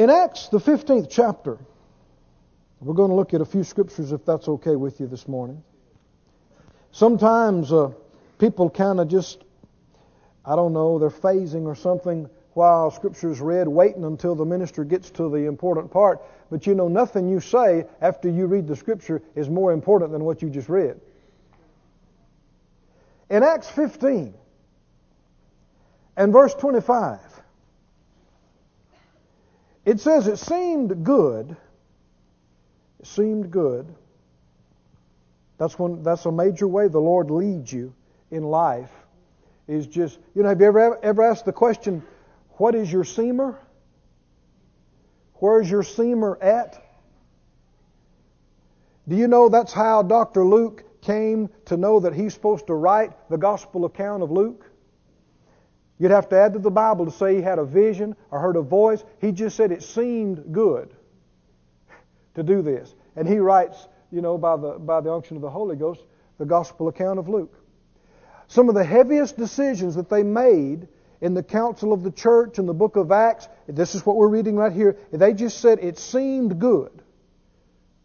In Acts, the 15th chapter, we're going to look at a few scriptures if that's okay with you this morning. Sometimes uh, people kind of just, I don't know, they're phasing or something while Scripture is read, waiting until the minister gets to the important part. But you know, nothing you say after you read the Scripture is more important than what you just read. In Acts 15 and verse 25, it says, It seemed good. It seemed good. That's, when, that's a major way the Lord leads you in life. Is just, you know, have you ever, ever asked the question, what is your seamer? Where's your seamer at? Do you know that's how Dr. Luke came to know that he's supposed to write the gospel account of Luke? You'd have to add to the Bible to say he had a vision or heard a voice. He just said it seemed good to do this. And he writes, you know, by the, by the unction of the Holy Ghost, the gospel account of Luke. Some of the heaviest decisions that they made in the council of the church in the book of Acts, this is what we're reading right here, they just said it seemed good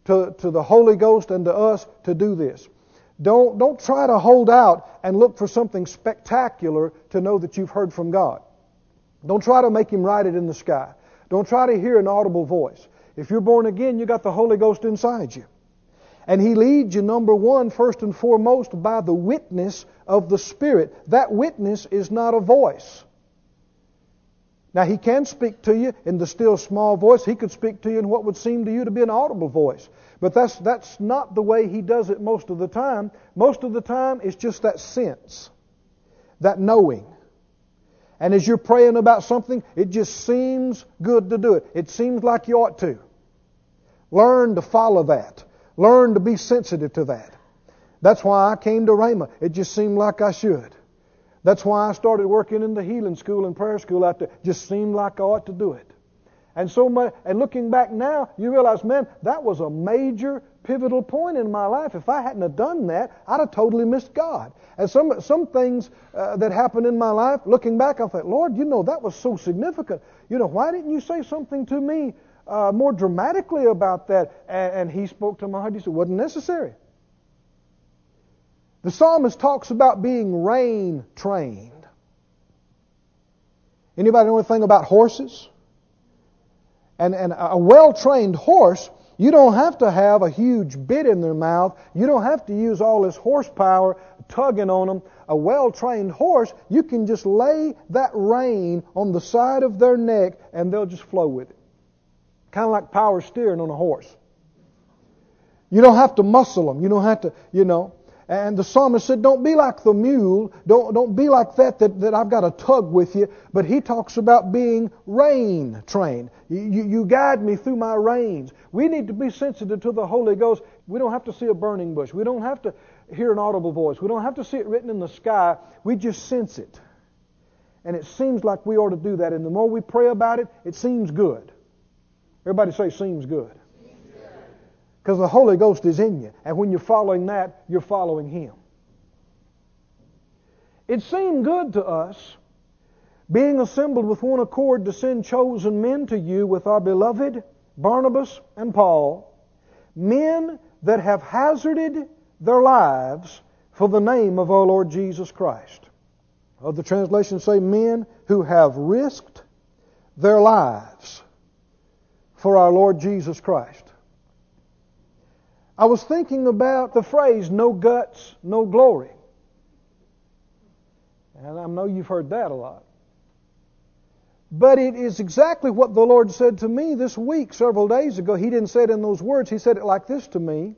to, to the Holy Ghost and to us to do this. Don't, don't try to hold out and look for something spectacular to know that you've heard from God. Don't try to make Him write it in the sky. Don't try to hear an audible voice. If you're born again, you got the Holy Ghost inside you. And He leads you, number one, first and foremost, by the witness of the Spirit. That witness is not a voice. Now, he can speak to you in the still small voice. He could speak to you in what would seem to you to be an audible voice. But that's, that's not the way he does it most of the time. Most of the time, it's just that sense, that knowing. And as you're praying about something, it just seems good to do it. It seems like you ought to. Learn to follow that. Learn to be sensitive to that. That's why I came to Rhema. It just seemed like I should. That's why I started working in the healing school and prayer school out there. Just seemed like I ought to do it. And so much, and looking back now, you realize, man, that was a major pivotal point in my life. If I hadn't have done that, I'd have totally missed God. And some some things uh, that happened in my life, looking back, I thought, Lord, you know that was so significant. You know, why didn't you say something to me uh, more dramatically about that? And, and He spoke to my heart. He said, it wasn't necessary. The psalmist talks about being rein trained. Anybody know anything about horses? And, and a well trained horse, you don't have to have a huge bit in their mouth. You don't have to use all this horsepower tugging on them. A well trained horse, you can just lay that rein on the side of their neck and they'll just flow with it. Kind of like power steering on a horse. You don't have to muscle them. You don't have to, you know. And the psalmist said, Don't be like the mule. Don't, don't be like that, that, that I've got a tug with you. But he talks about being rein trained. You, you, you guide me through my reins. We need to be sensitive to the Holy Ghost. We don't have to see a burning bush. We don't have to hear an audible voice. We don't have to see it written in the sky. We just sense it. And it seems like we ought to do that. And the more we pray about it, it seems good. Everybody say, seems good. Because the Holy Ghost is in you. And when you're following that, you're following Him. It seemed good to us, being assembled with one accord, to send chosen men to you with our beloved Barnabas and Paul, men that have hazarded their lives for the name of our Lord Jesus Christ. Other translations say men who have risked their lives for our Lord Jesus Christ. I was thinking about the phrase, no guts, no glory. And I know you've heard that a lot. But it is exactly what the Lord said to me this week, several days ago. He didn't say it in those words. He said it like this to me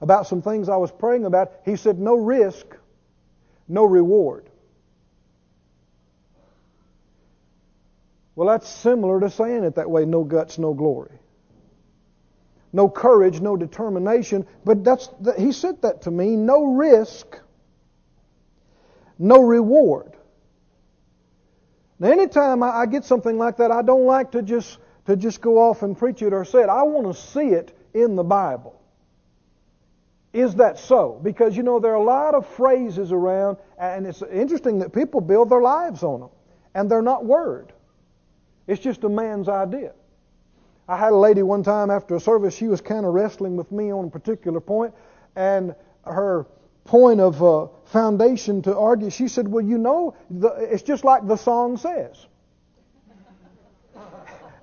about some things I was praying about. He said, No risk, no reward. Well, that's similar to saying it that way no guts, no glory no courage, no determination. But that's he said that to me. No risk, no reward. Now, anytime I, I get something like that, I don't like to just to just go off and preach it or say it. I want to see it in the Bible. Is that so? Because you know there are a lot of phrases around, and it's interesting that people build their lives on them, and they're not word. It's just a man's idea. I had a lady one time after a service, she was kind of wrestling with me on a particular point, and her point of uh, foundation to argue, she said, Well, you know, the, it's just like the song says.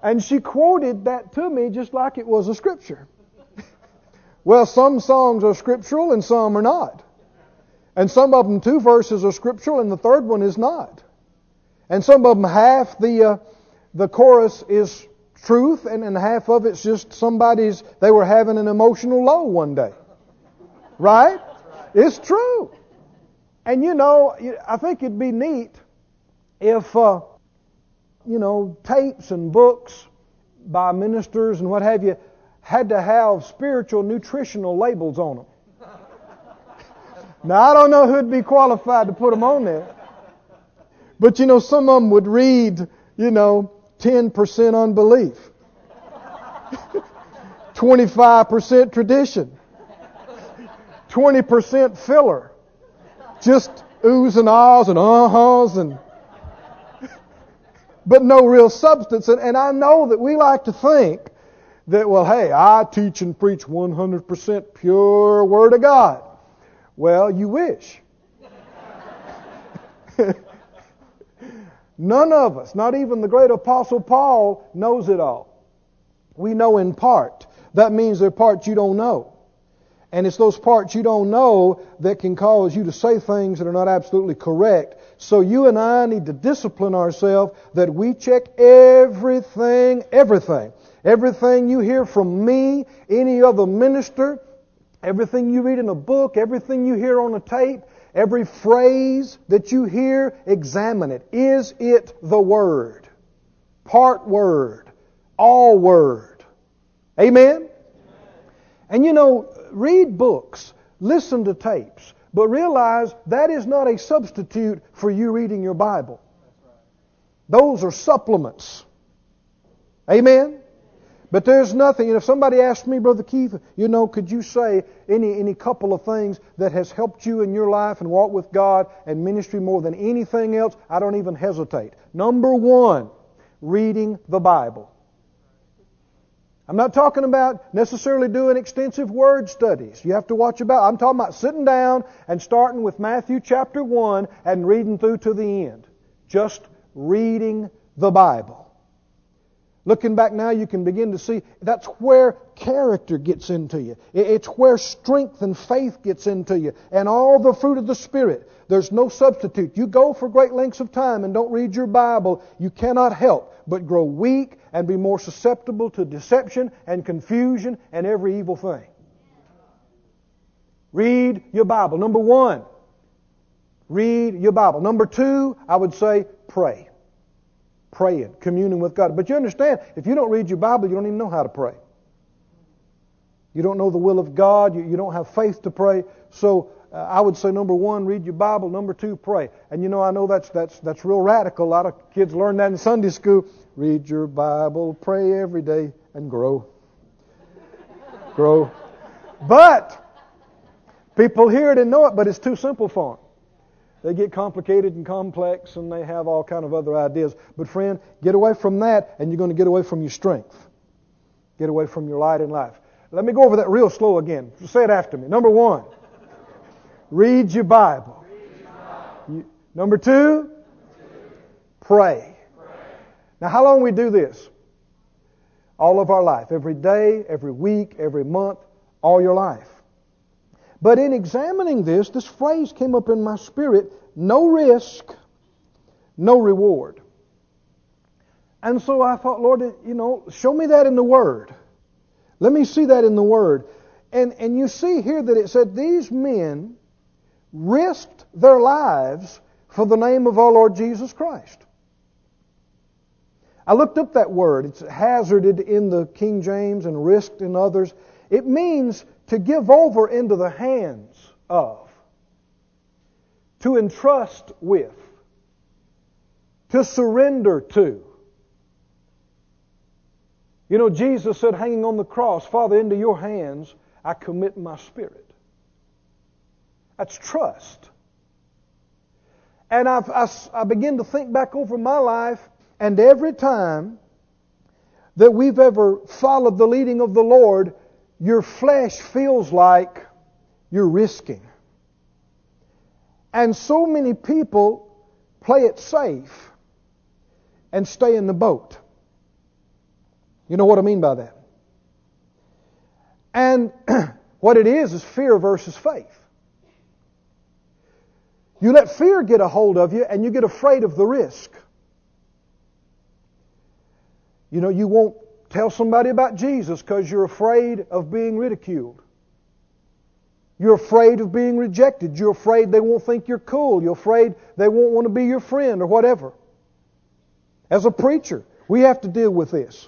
and she quoted that to me just like it was a scripture. well, some songs are scriptural and some are not. And some of them, two verses are scriptural and the third one is not. And some of them, half the, uh, the chorus is truth and, and half of it's just somebody's, they were having an emotional low one day. Right? It's true. And you know, I think it'd be neat if, uh, you know, tapes and books by ministers and what have you had to have spiritual nutritional labels on them. now, I don't know who'd be qualified to put them on there. But you know, some of them would read, you know, 10% unbelief, 25% tradition, 20% filler. Just oohs and ahs and uh-huhs and but no real substance. And, and I know that we like to think that, well, hey, I teach and preach 100% pure Word of God. Well, you wish. None of us, not even the great apostle Paul, knows it all. We know in part. That means there are parts you don't know. And it's those parts you don't know that can cause you to say things that are not absolutely correct. So you and I need to discipline ourselves that we check everything, everything. Everything you hear from me, any other minister, everything you read in a book, everything you hear on a tape, every phrase that you hear, examine it. Is it the Word? Part Word? All Word? Amen? And you know, read books, listen to tapes, but realize that is not a substitute for you reading your Bible. Those are supplements. Amen? But there's nothing, and if somebody asks me, Brother Keith, you know, could you say any, any couple of things that has helped you in your life and walk with God and ministry more than anything else? I don't even hesitate. Number one, reading the Bible. I'm not talking about necessarily doing extensive word studies. You have to watch about. I'm talking about sitting down and starting with Matthew chapter 1 and reading through to the end. Just reading the Bible. Looking back now, you can begin to see that's where character gets into you. It's where strength and faith gets into you. And all the fruit of the Spirit. There's no substitute. You go for great lengths of time and don't read your Bible, you cannot help but grow weak and be more susceptible to deception and confusion and every evil thing. Read your Bible. Number one, read your Bible. Number two, I would say pray praying, communing with God. But you understand, if you don't read your Bible, you don't even know how to pray. You don't know the will of God. You, you don't have faith to pray. So uh, I would say number one, read your Bible. Number two, pray. And you know, I know that's that's that's real radical. A lot of kids learn that in Sunday school. Read your Bible, pray every day, and grow. grow. But people hear it and know it, but it's too simple for them. They get complicated and complex and they have all kind of other ideas. But friend, get away from that and you're going to get away from your strength. Get away from your light in life. Let me go over that real slow again. Say it after me. Number one, read your Bible. number two, pray. Now, how long we do this? All of our life. Every day, every week, every month, all your life. But in examining this, this phrase came up in my spirit no risk, no reward. And so I thought, Lord, you know, show me that in the Word. Let me see that in the Word. And, and you see here that it said these men risked their lives for the name of our Lord Jesus Christ. I looked up that word. It's hazarded in the King James and risked in others. It means to give over into the hands of, to entrust with, to surrender to. You know, Jesus said, hanging on the cross, Father, into your hands I commit my spirit. That's trust. And I've, I, I begin to think back over my life, and every time that we've ever followed the leading of the Lord, your flesh feels like you're risking. And so many people play it safe and stay in the boat. You know what I mean by that? And what it is is fear versus faith. You let fear get a hold of you and you get afraid of the risk. You know, you won't tell somebody about Jesus because you're afraid of being ridiculed. You're afraid of being rejected. You're afraid they won't think you're cool. You're afraid they won't want to be your friend or whatever. As a preacher, we have to deal with this.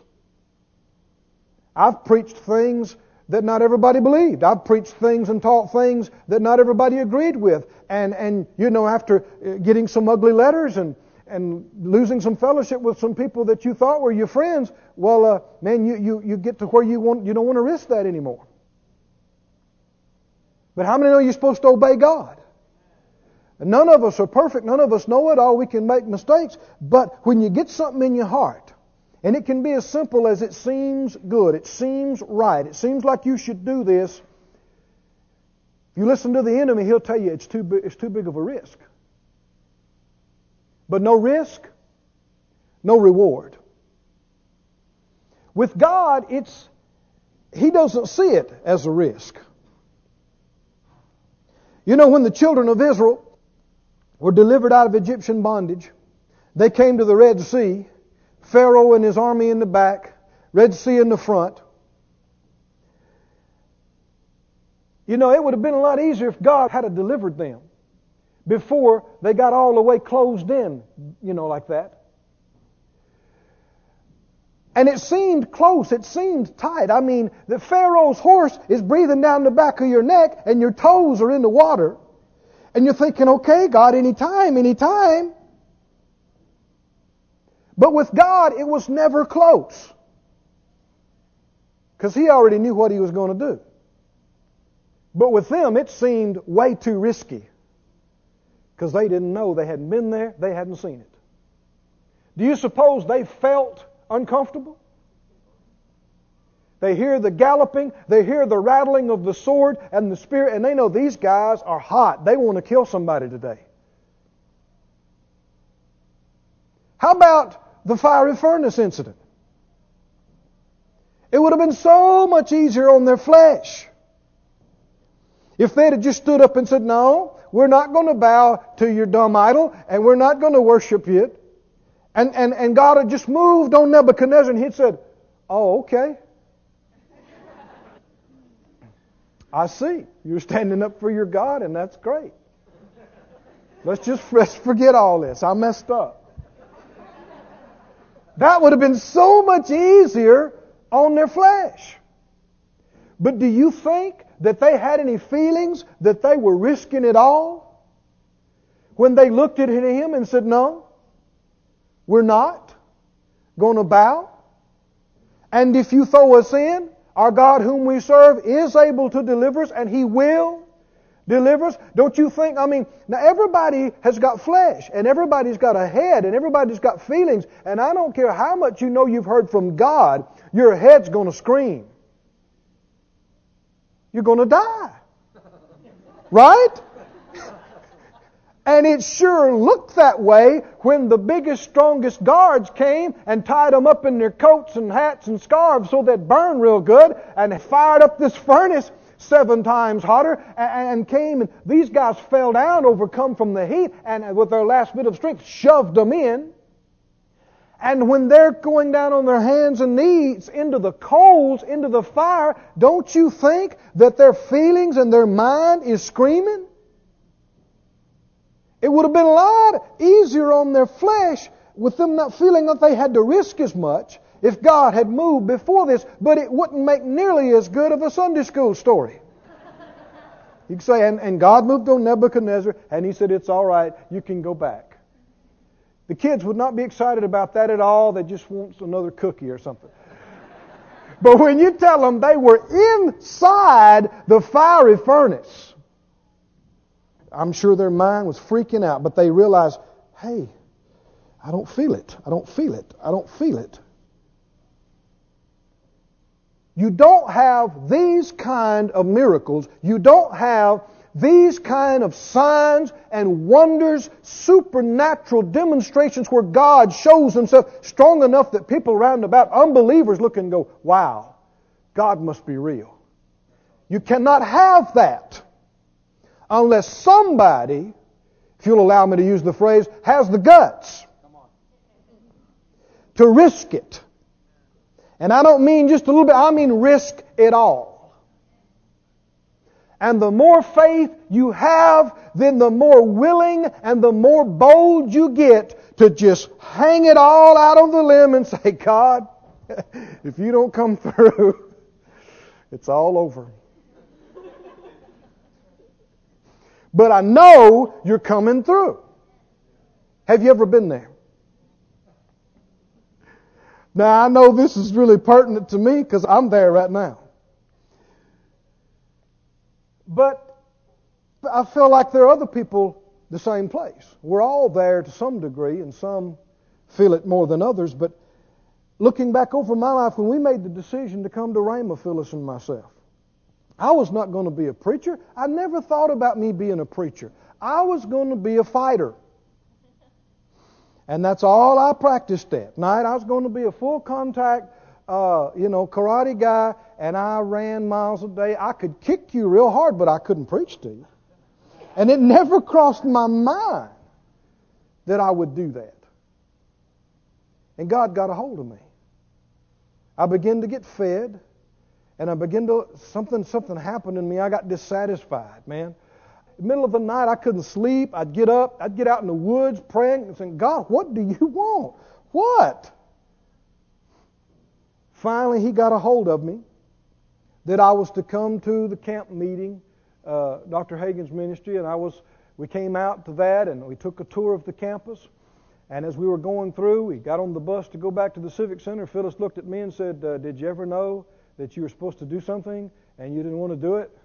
I've preached things that not everybody believed. I've preached things and taught things that not everybody agreed with. And, and you know, after uh, getting some ugly letters and, and losing some fellowship with some people that you thought were your friends, well, uh, man, you, you, you get to where you, want, you don't want to risk that anymore. But how many know you're supposed to obey God? None of us are perfect. None of us know it all. We can make mistakes. But when you get something in your heart, and it can be as simple as it seems good, it seems right, it seems like you should do this. If you listen to the enemy, he'll tell you it's too, it's too big of a risk. But no risk, no reward. With God, it's He doesn't see it as a risk. You know, when the children of Israel were delivered out of Egyptian bondage, they came to the Red Sea Pharaoh and his army in the back, Red Sea in the front. You know, it would have been a lot easier if God had delivered them before they got all the way closed in, you know, like that. And it seemed close, it seemed tight. I mean, the Pharaoh's horse is breathing down the back of your neck and your toes are in the water. And you're thinking, okay, God, anytime, anytime. But with God, it was never close. Because He already knew what He was going to do. But with them, it seemed way too risky. Because they didn't know. They hadn't been there. They hadn't seen it. Do you suppose they felt uncomfortable? They hear the galloping, they hear the rattling of the sword and the spear, and they know these guys are hot. They want to kill somebody today. How about the fiery furnace incident. It would have been so much easier on their flesh if they'd have just stood up and said, No, we're not going to bow to your dumb idol and we're not going to worship it. And, and, and God had just moved on Nebuchadnezzar and he'd said, Oh, okay. I see. You're standing up for your God and that's great. Let's just let's forget all this. I messed up. That would have been so much easier on their flesh. But do you think that they had any feelings that they were risking it all? When they looked at him and said, No, we're not going to bow. And if you throw us in, our God whom we serve is able to deliver us, and He will deliver us. Don't you think? I mean, now everybody has got flesh, and everybody's got a head, and everybody's got feelings, and I don't care how much you know you've heard from God, your head's going to scream. You're going to die. Right? And it sure looked that way when the biggest, strongest guards came and tied them up in their coats and hats and scarves so they'd burn real good and fired up this furnace seven times hotter, and came and these guys fell down, overcome from the heat, and with their last bit of strength, shoved them in. And when they're going down on their hands and knees into the coals, into the fire, don't you think that their feelings and their mind is screaming? It would have been a lot easier on their flesh with them not feeling that they had to risk as much if God had moved before this, but it wouldn't make nearly as good of a Sunday school story. You can say, and, and God moved on Nebuchadnezzar, and he said, It's all right, you can go back. The kids would not be excited about that at all. They just want another cookie or something. But when you tell them they were inside the fiery furnace, I'm sure their mind was freaking out, but they realized, hey, I don't feel it. I don't feel it. I don't feel it. you don't have these kind of miracles, you don't have these kind of signs and wonders, supernatural demonstrations where God shows himself strong enough that people around about, unbelievers look and go, wow, God must be real. You cannot have that unless somebody, if you'll allow me to use the phrase, has the guts to risk it. And I don't mean just a little bit, I mean risk it all. And the more faith you have, then the more willing and the more bold you get to just hang it all out on the limb and say, God, if you don't come through, it's all over. But I know you're coming through. Have you ever been there? Now, I know this is really pertinent to me because I'm there right now. But I feel like there are other people the same place. We're all there to some degree, and some feel it more than others. But looking back over my life, when we made the decision to come to Rhema, Phyllis and myself, I was not going to be a preacher. I never thought about me being a preacher. I was going to be a fighter. And that's all I practiced at night. I was going to be a full contact, uh, you know, karate guy, and I ran miles a day. I could kick you real hard, but I couldn't preach to you. And it never crossed my mind that I would do that. And God got a hold of me. I began to get fed, and I began to something something happened in me. I got dissatisfied, man middle of the night, I couldn't sleep. I'd get up, I'd get out in the woods praying and saying, God, what do you want? What? Finally, he got a hold of me that I was to come to the camp meeting, uh, Dr. Hagin's ministry, and I was. We came out to that, and we took a tour of the campus. And as we were going through, we got on the bus to go back to the Civic Center. Phyllis looked at me and said, uh, Did you ever know that you were supposed to do something and you didn't want to do it?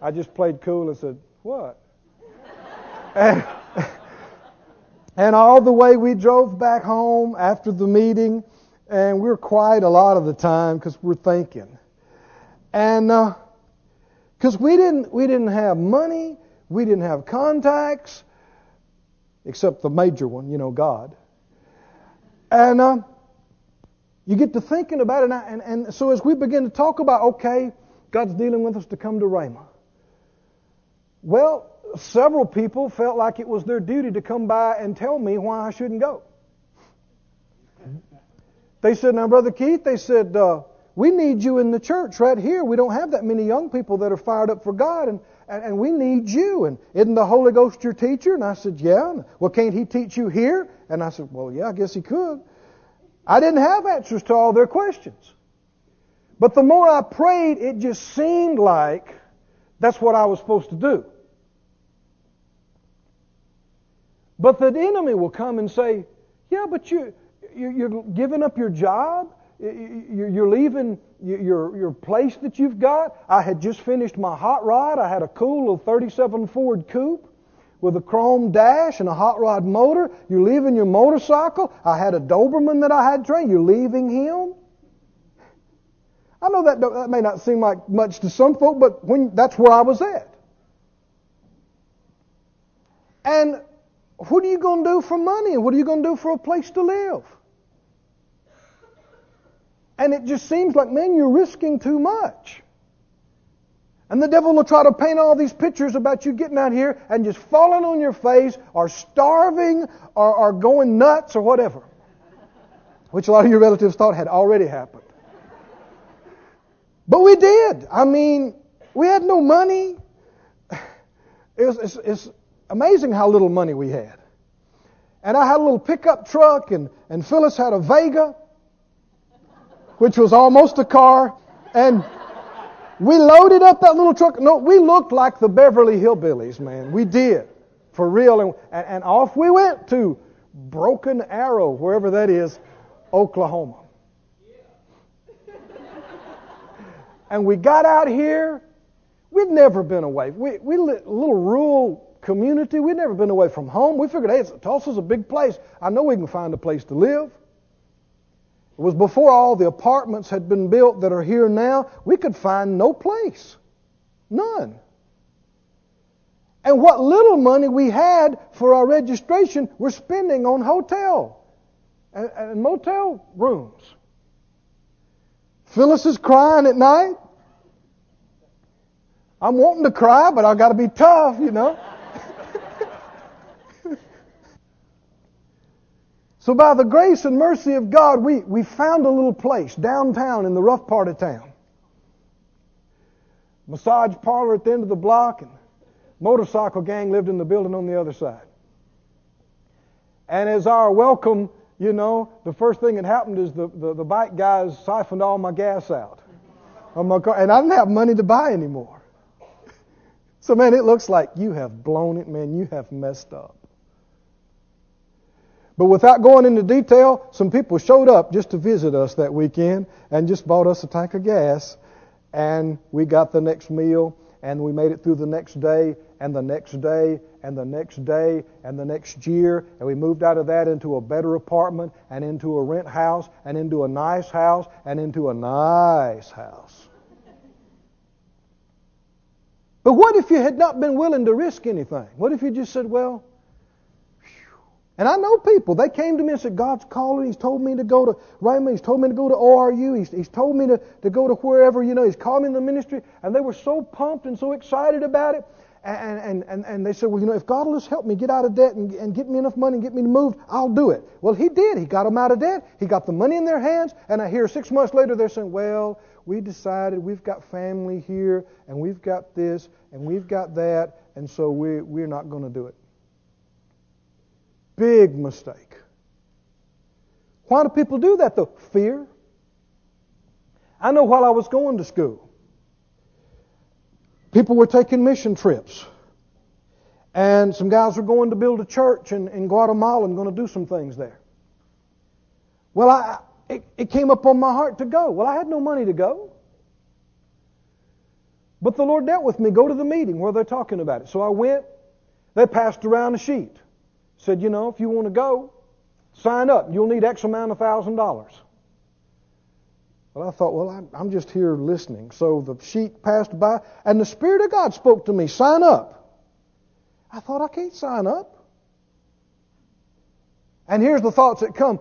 I just played cool and said, What? and, and all the way we drove back home after the meeting, and we're quiet a lot of the time because we're thinking. And because uh, we didn't we didn't have money, we didn't have contacts, except the major one, you know, God. And uh, you get to thinking about it, and, I, and, and so as we begin to talk about, okay, God's dealing with us to come to Rhema. Well, several people felt like it was their duty to come by and tell me why I shouldn't go. They said, Now, Brother Keith, they said, uh, we need you in the church right here. We don't have that many young people that are fired up for God, and, and, and we need you. And isn't the Holy Ghost your teacher? And I said, Yeah. Well, can't He teach you here? And I said, Well, yeah, I guess He could. I didn't have answers to all their questions. But the more I prayed, it just seemed like that's what I was supposed to do. But the enemy will come and say, Yeah, but you, you're giving up your job. You're leaving your, your place that you've got. I had just finished my hot rod. I had a cool little 37 Ford coupe with a chrome dash and a hot rod motor. You're leaving your motorcycle. I had a Doberman that I had trained. You're leaving him. I know that, that may not seem like much to some folk, but when, that's where I was at. And what are you going to do for money? What are you going to do for a place to live? And it just seems like, man, you're risking too much. And the devil will try to paint all these pictures about you getting out here and just falling on your face or starving or, or going nuts or whatever. Which a lot of your relatives thought had already happened. But we did. I mean, we had no money. It was, it's, it's, amazing how little money we had. And I had a little pickup truck, and, and Phyllis had a Vega, which was almost a car. And we loaded up that little truck. No, we looked like the Beverly Hillbillies, man. We did. For real. And, and, off we went to Broken Arrow, wherever that is, Oklahoma. and we got out here. We'd never been away. We, we lit little rural community. We'd never been away from home. We figured, hey, Tulsa's a big place. I know we can find a place to live. It was before all the apartments had been built that are here now. We could find no place. None. And what little money we had for our registration, we're spending on hotel and, and motel rooms. Phyllis is crying at night. I'm wanting to cry, but I've got to be tough, you know. So by the grace and mercy of God, we, we found a little place downtown in the rough part of town. Massage parlor at the end of the block and motorcycle gang lived in the building on the other side. And as our welcome, you know, the first thing that happened is the, the, the bike guys siphoned all my gas out on my car, and I didn't have money to buy anymore. So, man, it looks like you have blown it, man. You have messed up. But without going into detail, some people showed up just to visit us that weekend and just bought us a tank of gas. And we got the next meal, and we made it through the next day, and the next day, and the next day, and the next year. And we moved out of that into a better apartment, and into a rent house, and into a nice house, and into a nice house. But what if you had not been willing to risk anything? What if you just said, well, and I know people, they came to me and said, God's calling. He's told me to go to Rhema. He's told me to go to ORU. He's, he's told me to, to go to wherever, you know, He's called me in the ministry. And they were so pumped and so excited about it. And, and, and, and they said, well, you know, if God will just help me get out of debt and, and get me enough money and get me moved, I'll do it. Well, He did. He got them out of debt. He got the money in their hands. And I hear six months later they're saying, well, we decided we've got family here and we've got this and we've got that. And so we, we're not going to do it. Big mistake. Why do people do that though? Fear. I know while I was going to school, people were taking mission trips. And some guys were going to build a church in, in Guatemala and going to do some things there. Well, I, it, it came up on my heart to go. Well, I had no money to go. But the Lord dealt with me. Go to the meeting where they're talking about it. So I went. They passed around a sheet. Said, you know, if you want to go, sign up. You'll need X amount of thousand dollars. Well, I thought, well, I'm I'm just here listening. So the sheet passed by, and the Spirit of God spoke to me, sign up. I thought, I can't sign up. And here's the thoughts that come.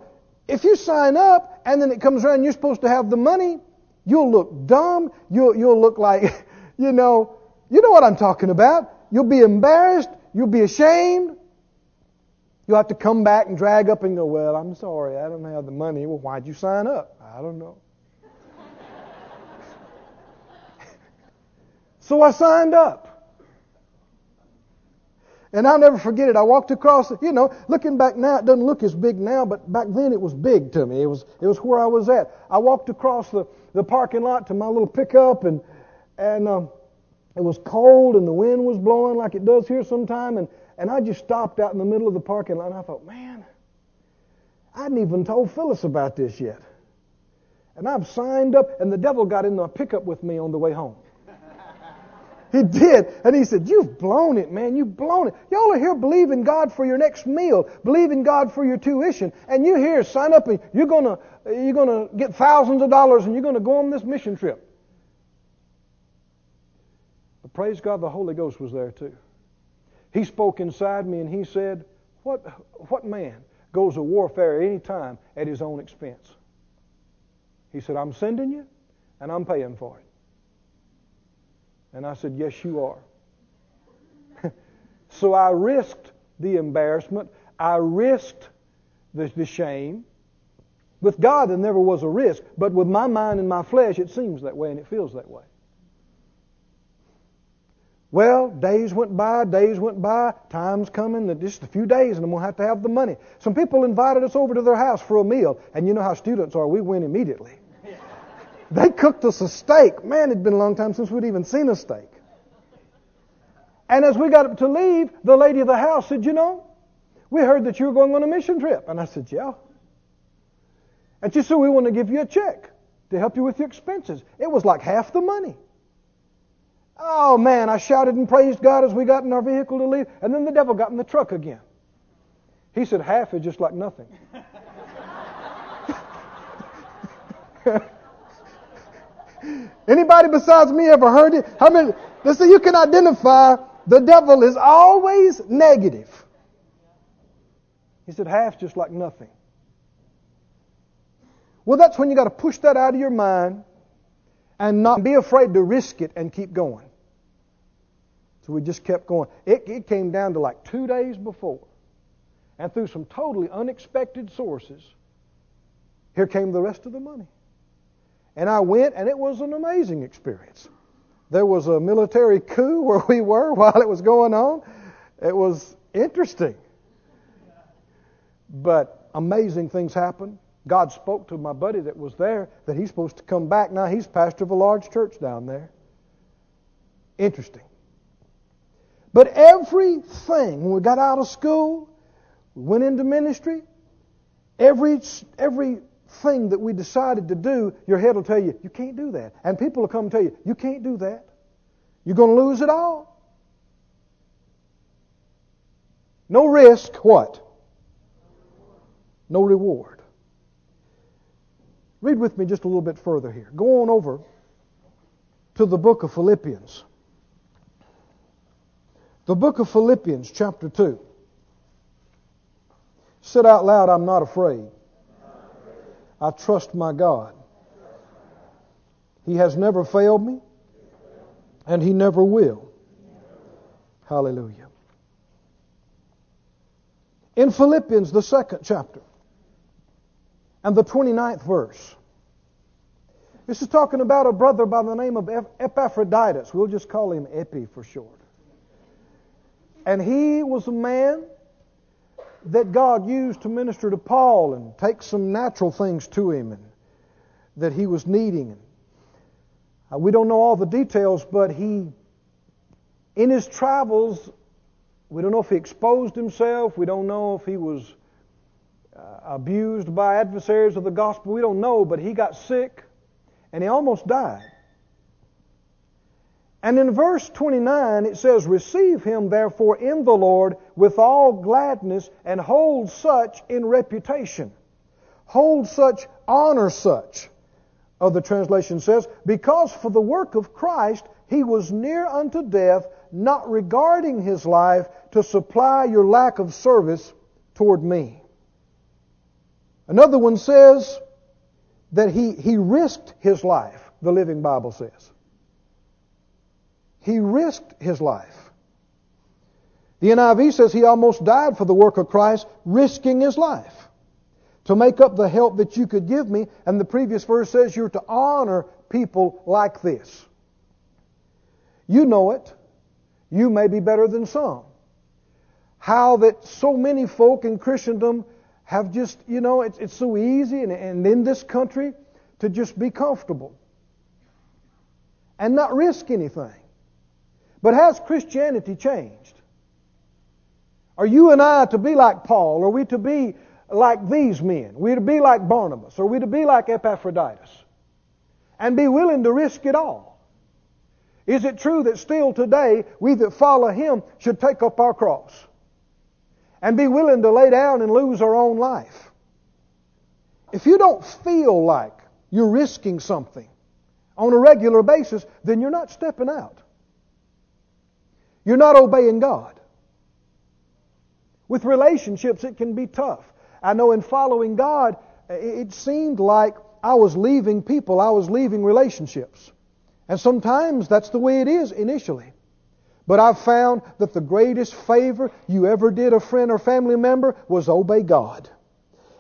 If you sign up and then it comes around, you're supposed to have the money, you'll look dumb. You'll, you'll look like, you know, you know what I'm talking about. You'll be embarrassed. You'll be ashamed. You'll have to come back and drag up and go, Well, I'm sorry, I don't have the money. Well, why'd you sign up? I don't know. so I signed up. And I'll never forget it. I walked across, you know, looking back now, it doesn't look as big now, but back then it was big to me. It was, it was where I was at. I walked across the, the parking lot to my little pickup, and, and um, it was cold, and the wind was blowing like it does here sometime, and and I just stopped out in the middle of the parking lot and I thought, man, I hadn't even told Phyllis about this yet. And I've signed up, and the devil got in the pickup with me on the way home. He did. And he said, You've blown it, man. You've blown it. Y'all are here believing God for your next meal, believing God for your tuition. And you here sign up and you're gonna you're gonna get thousands of dollars and you're gonna go on this mission trip. But praise God, the Holy Ghost was there too. He spoke inside me and he said, What, what man goes to warfare any time at his own expense? He said, I'm sending you and I'm paying for it. And I said, Yes, you are. so I risked the embarrassment. I risked the, the shame. With God, there never was a risk, but with my mind and my flesh, it seems that way and it feels that way. Well, days went by, days went by, time's coming, just a few days and I'm going to have to have the money. Some people invited us over to their house for a meal, and you know how students are, we went immediately. they cooked us a steak. Man, it'd been a long time since we'd even seen a steak. And as we got up to leave, the lady of the house said, You know, we heard that you were going on a mission trip. And I said, Yeah. And she said, We want to give you a check to help you with your expenses. It was like half the money. Oh man, I shouted and praised God as we got in our vehicle to leave, and then the devil got in the truck again. He said, half is just like nothing. Anybody besides me ever heard it? How many? Listen, you can identify the devil is always negative. He said, half's just like nothing. Well, that's when you got to push that out of your mind and not be afraid to risk it and keep going. So we just kept going. It, it came down to like two days before. And through some totally unexpected sources, here came the rest of the money. And I went, and it was an amazing experience. There was a military coup where we were while it was going on. It was interesting. But amazing things happened. God spoke to my buddy that was there that he's supposed to come back. Now he's pastor of a large church down there. Interesting. But everything, when we got out of school, we went into ministry, every, everything that we decided to do, your head will tell you, you can't do that. And people will come and tell you, you can't do that. You're going to lose it all. No risk, what? No reward. Read with me just a little bit further here. Go on over to the book of Philippians. The book of Philippians, chapter 2. Sit out loud, I'm not afraid. I trust my God. He has never failed me, and He never will. Hallelujah. In Philippians, the second chapter, and the 29th verse. This is talking about a brother by the name of Epaphroditus. We'll just call him Epi for short. And he was a man that God used to minister to Paul and take some natural things to him and that he was needing. Uh, we don't know all the details, but he, in his travels, we don't know if he exposed himself. We don't know if he was uh, abused by adversaries of the gospel. We don't know, but he got sick and he almost died. And in verse 29, it says, Receive him therefore in the Lord with all gladness and hold such in reputation. Hold such, honor such. Other translation says, Because for the work of Christ he was near unto death, not regarding his life to supply your lack of service toward me. Another one says that he, he risked his life, the Living Bible says. He risked his life. The NIV says he almost died for the work of Christ, risking his life to make up the help that you could give me. And the previous verse says you're to honor people like this. You know it. You may be better than some. How that so many folk in Christendom have just, you know, it's, it's so easy and, and in this country to just be comfortable and not risk anything. But has Christianity changed? Are you and I to be like Paul? Are we to be like these men? Are we to be like Barnabas? Are we to be like Epaphroditus? And be willing to risk it all? Is it true that still today we that follow Him should take up our cross? And be willing to lay down and lose our own life. If you don't feel like you're risking something on a regular basis, then you're not stepping out. You're not obeying God. With relationships, it can be tough. I know in following God, it seemed like I was leaving people, I was leaving relationships. And sometimes that's the way it is initially. But I've found that the greatest favor you ever did a friend or family member was obey God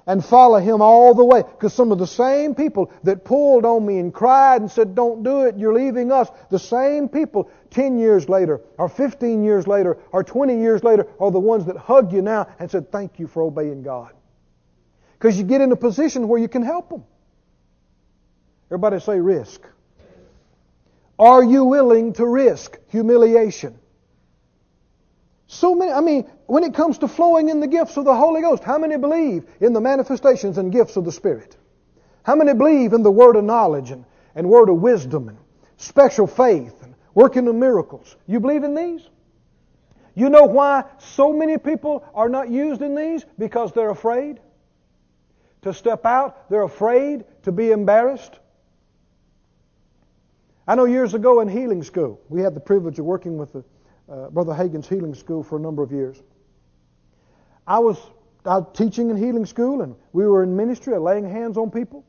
and follow Him all the way. Because some of the same people that pulled on me and cried and said, Don't do it, you're leaving us, the same people 10 years later, or 15 years later, or 20 years later, are the ones that hug you now and said, Thank you for obeying God. Because you get in a position where you can help them. Everybody say risk. Are you willing to risk humiliation? So many, I mean, when it comes to flowing in the gifts of the Holy Ghost, how many believe in the manifestations and gifts of the Spirit? How many believe in the word of knowledge and, and word of wisdom and special faith and working of miracles? You believe in these? You know why so many people are not used in these? Because they're afraid to step out. They're afraid to be embarrassed? I know years ago in healing school, we had the privilege of working with the, uh, Brother Hagin's healing school for a number of years. I was, I was teaching in healing school, and we were in ministry, laying hands on people,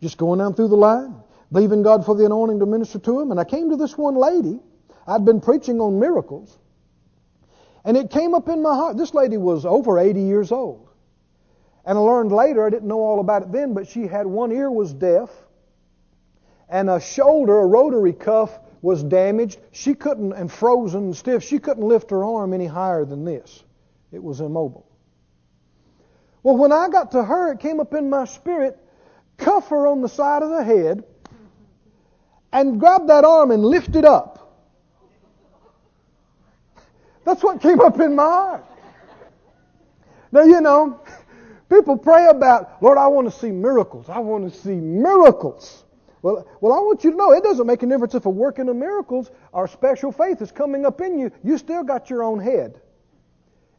just going down through the line, believing God for the anointing to minister to them. And I came to this one lady. I'd been preaching on miracles, and it came up in my heart. This lady was over 80 years old. And I learned later, I didn't know all about it then, but she had one ear was deaf, and a shoulder, a rotary cuff, was damaged. She couldn't, and frozen and stiff, she couldn't lift her arm any higher than this. It was immobile. Well, when I got to her, it came up in my spirit, cuff her on the side of the head, and grab that arm and lift it up. That's what came up in my heart. Now, you know, people pray about, Lord, I want to see miracles. I want to see miracles. Well, well, I want you to know it doesn't make a difference if a working of miracles or special faith is coming up in you. You still got your own head.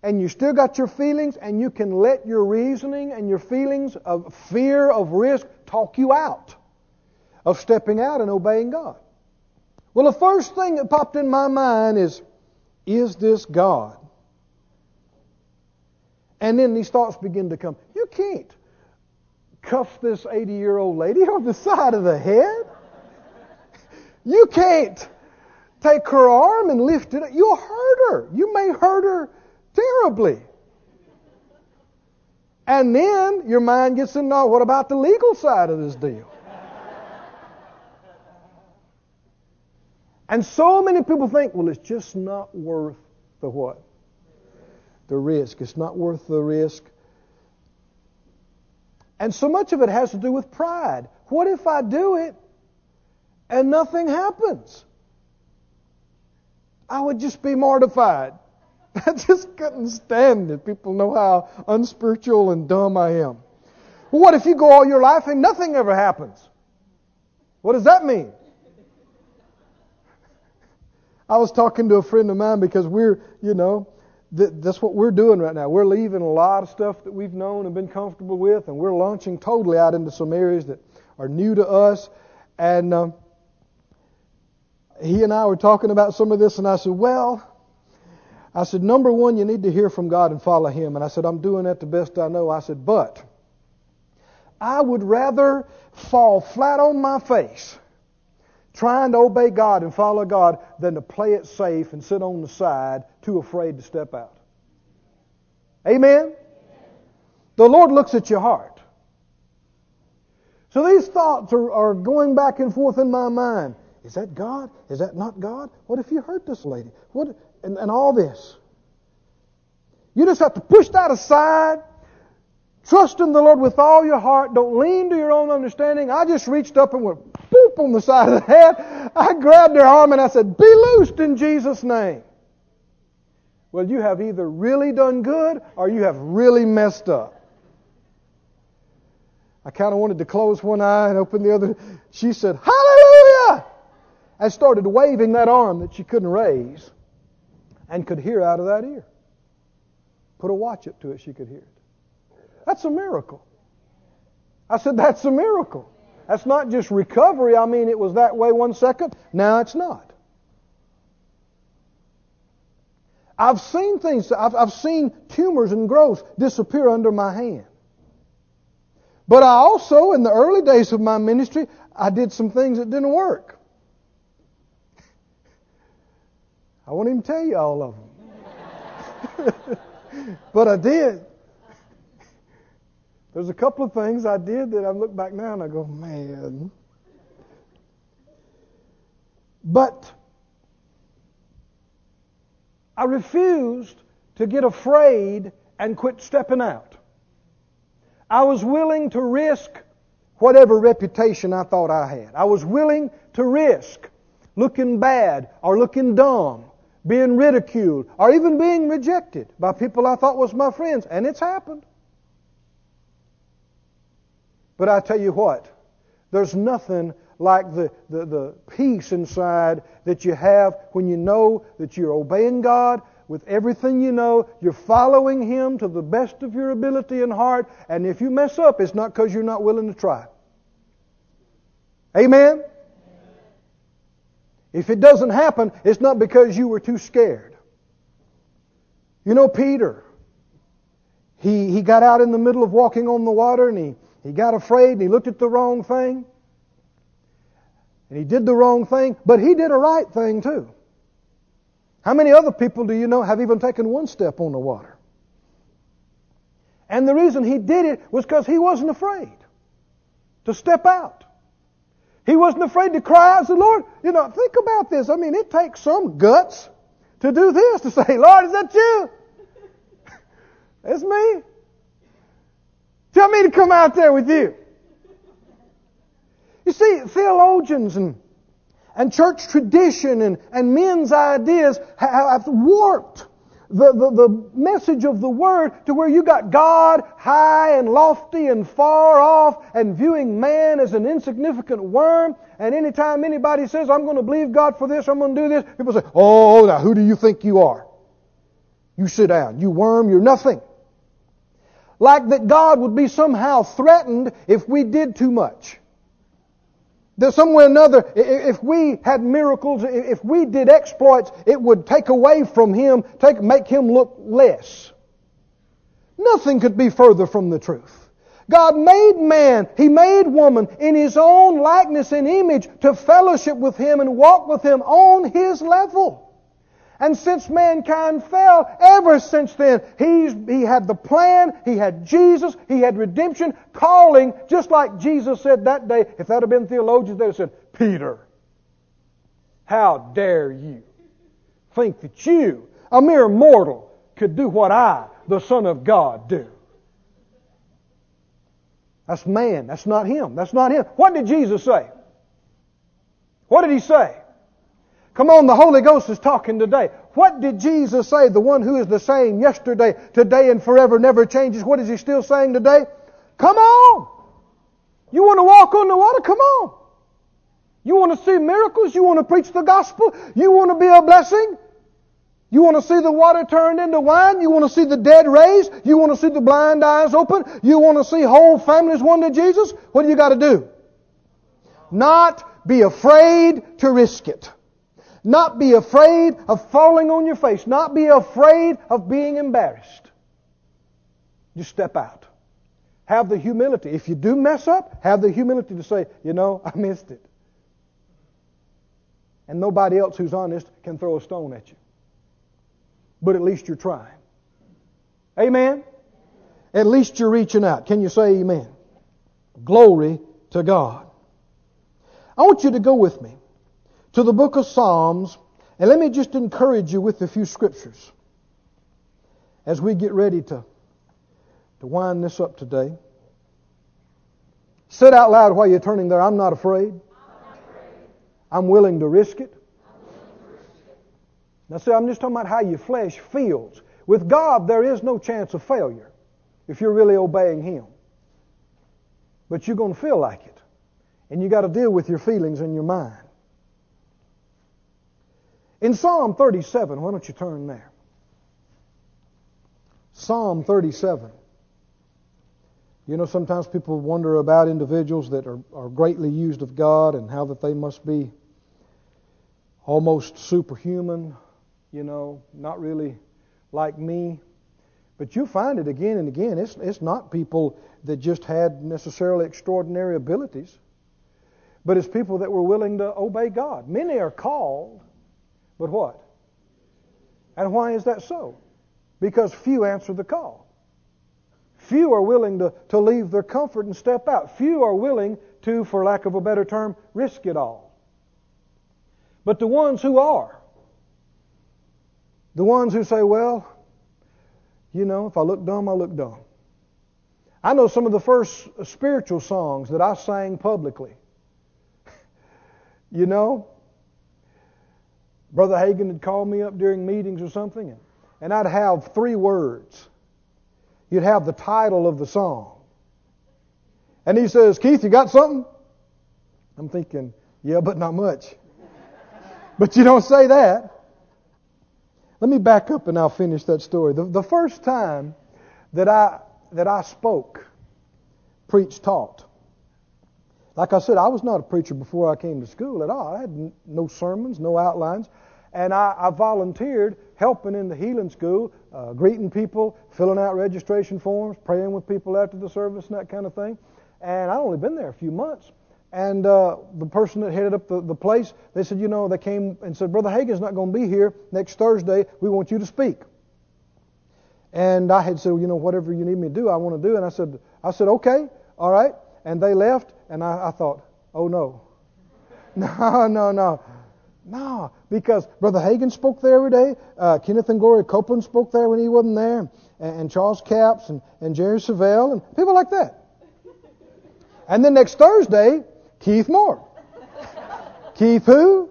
And you still got your feelings, and you can let your reasoning and your feelings of fear, of risk, talk you out of stepping out and obeying God. Well, the first thing that popped in my mind is, is this God? And then these thoughts begin to come. You can't cuff this 80 year old lady on the side of the head. You can't take her arm and lift it. You'll hurt her. You may hurt her terribly. And then your mind gets in, no, what about the legal side of this deal? And so many people think, well, it's just not worth the what? The risk. It's not worth the risk. And so much of it has to do with pride. What if I do it and nothing happens? I would just be mortified. I just couldn't stand it. People know how unspiritual and dumb I am. What if you go all your life and nothing ever happens? What does that mean? I was talking to a friend of mine because we're, you know, th- that's what we're doing right now. We're leaving a lot of stuff that we've known and been comfortable with, and we're launching totally out into some areas that are new to us. And uh, he and I were talking about some of this, and I said, well, I said, number one, you need to hear from God and follow Him. And I said, I'm doing that the best I know. I said, but I would rather fall flat on my face trying to obey God and follow God than to play it safe and sit on the side too afraid to step out. Amen? The Lord looks at your heart. So these thoughts are, are going back and forth in my mind. Is that God? Is that not God? What if you hurt this lady? What and, and all this? You just have to push that aside Trust in the Lord with all your heart. Don't lean to your own understanding. I just reached up and went boop on the side of the head. I grabbed their arm and I said, Be loosed in Jesus' name. Well, you have either really done good or you have really messed up. I kind of wanted to close one eye and open the other. She said, Hallelujah! And started waving that arm that she couldn't raise and could hear out of that ear. Put a watch up to it, she could hear it. That's a miracle. I said, That's a miracle. That's not just recovery. I mean, it was that way one second. Now it's not. I've seen things, I've, I've seen tumors and growths disappear under my hand. But I also, in the early days of my ministry, I did some things that didn't work. I won't even tell you all of them. but I did. There's a couple of things I did that I look back now and I go, man. But I refused to get afraid and quit stepping out. I was willing to risk whatever reputation I thought I had. I was willing to risk looking bad or looking dumb, being ridiculed, or even being rejected by people I thought was my friends. And it's happened. But I tell you what, there's nothing like the, the, the peace inside that you have when you know that you're obeying God with everything you know. You're following Him to the best of your ability and heart. And if you mess up, it's not because you're not willing to try. Amen? If it doesn't happen, it's not because you were too scared. You know, Peter, he, he got out in the middle of walking on the water and he, he got afraid and he looked at the wrong thing. And he did the wrong thing, but he did a right thing too. How many other people do you know have even taken one step on the water? And the reason he did it was because he wasn't afraid to step out. He wasn't afraid to cry out to the Lord. You know, think about this. I mean, it takes some guts to do this, to say, Lord, is that you? it's me. Tell me to come out there with you. You see, theologians and, and church tradition and, and men's ideas have warped the, the, the message of the Word to where you got God high and lofty and far off and viewing man as an insignificant worm. And anytime anybody says, I'm going to believe God for this, I'm going to do this, people say, Oh, now who do you think you are? You sit down. You worm, you're nothing. Like that God would be somehow threatened if we did too much. That somewhere or another, if we had miracles, if we did exploits, it would take away from him, take, make him look less. Nothing could be further from the truth. God made man, He made woman in His own likeness and image to fellowship with Him and walk with Him on His level. And since mankind fell, ever since then, he's, he had the plan, he had Jesus, he had redemption, calling, just like Jesus said that day. If that had been theologians, they'd have said, Peter, how dare you think that you, a mere mortal, could do what I, the Son of God, do? That's man. That's not him. That's not him. What did Jesus say? What did he say? Come on, the Holy Ghost is talking today. What did Jesus say? The one who is the same yesterday, today, and forever never changes. What is he still saying today? Come on! You want to walk on the water? Come on! You want to see miracles? You want to preach the gospel? You want to be a blessing? You want to see the water turned into wine? You want to see the dead raised? You want to see the blind eyes open? You want to see whole families won to Jesus? What do you got to do? Not be afraid to risk it. Not be afraid of falling on your face. Not be afraid of being embarrassed. Just step out. Have the humility. If you do mess up, have the humility to say, you know, I missed it. And nobody else who's honest can throw a stone at you. But at least you're trying. Amen? At least you're reaching out. Can you say amen? Glory to God. I want you to go with me to the book of Psalms, and let me just encourage you with a few scriptures as we get ready to, to wind this up today. Say out loud while you're turning there, I'm not afraid. I'm willing to risk it. Now, see, I'm just talking about how your flesh feels. With God, there is no chance of failure if you're really obeying Him. But you're going to feel like it. And you got to deal with your feelings and your mind. In Psalm 37, why don't you turn there? Psalm 37. You know, sometimes people wonder about individuals that are, are greatly used of God and how that they must be almost superhuman, you know, not really like me. But you find it again and again. It's, it's not people that just had necessarily extraordinary abilities, but it's people that were willing to obey God. Many are called, but what? And why is that so? Because few answer the call. Few are willing to, to leave their comfort and step out. Few are willing to, for lack of a better term, risk it all. But the ones who are, the ones who say, well, you know, if I look dumb, I look dumb. I know some of the first spiritual songs that I sang publicly. you know, Brother Hagin would call me up during meetings or something, and, and I'd have three words. You'd have the title of the song. And he says, Keith, you got something? I'm thinking, yeah, but not much. but you don't say that. Let me back up and I'll finish that story. The, the first time that I, that I spoke, preached, taught, Like I said, I was not a preacher before I came to school at all. I had no sermons, no outlines. And I, I volunteered helping in the healing school, uh, greeting people, filling out registration forms, praying with people after the service, and that kind of thing. And I'd only been there a few months. And uh, the person that headed up the, the place, they said, you know, they came and said, Brother Hagin's not going to be here next Thursday. We want you to speak. And I had said, well, you know, whatever you need me to do, I want to do. And I said, I said, okay, all right. And they left, and I, I thought, oh no, no, no, no. No, because Brother Hagin spoke there every day. Uh, Kenneth and Gloria Copeland spoke there when he wasn't there. And, and Charles Capps and, and Jerry Savelle and people like that. And then next Thursday, Keith Moore. Keith who?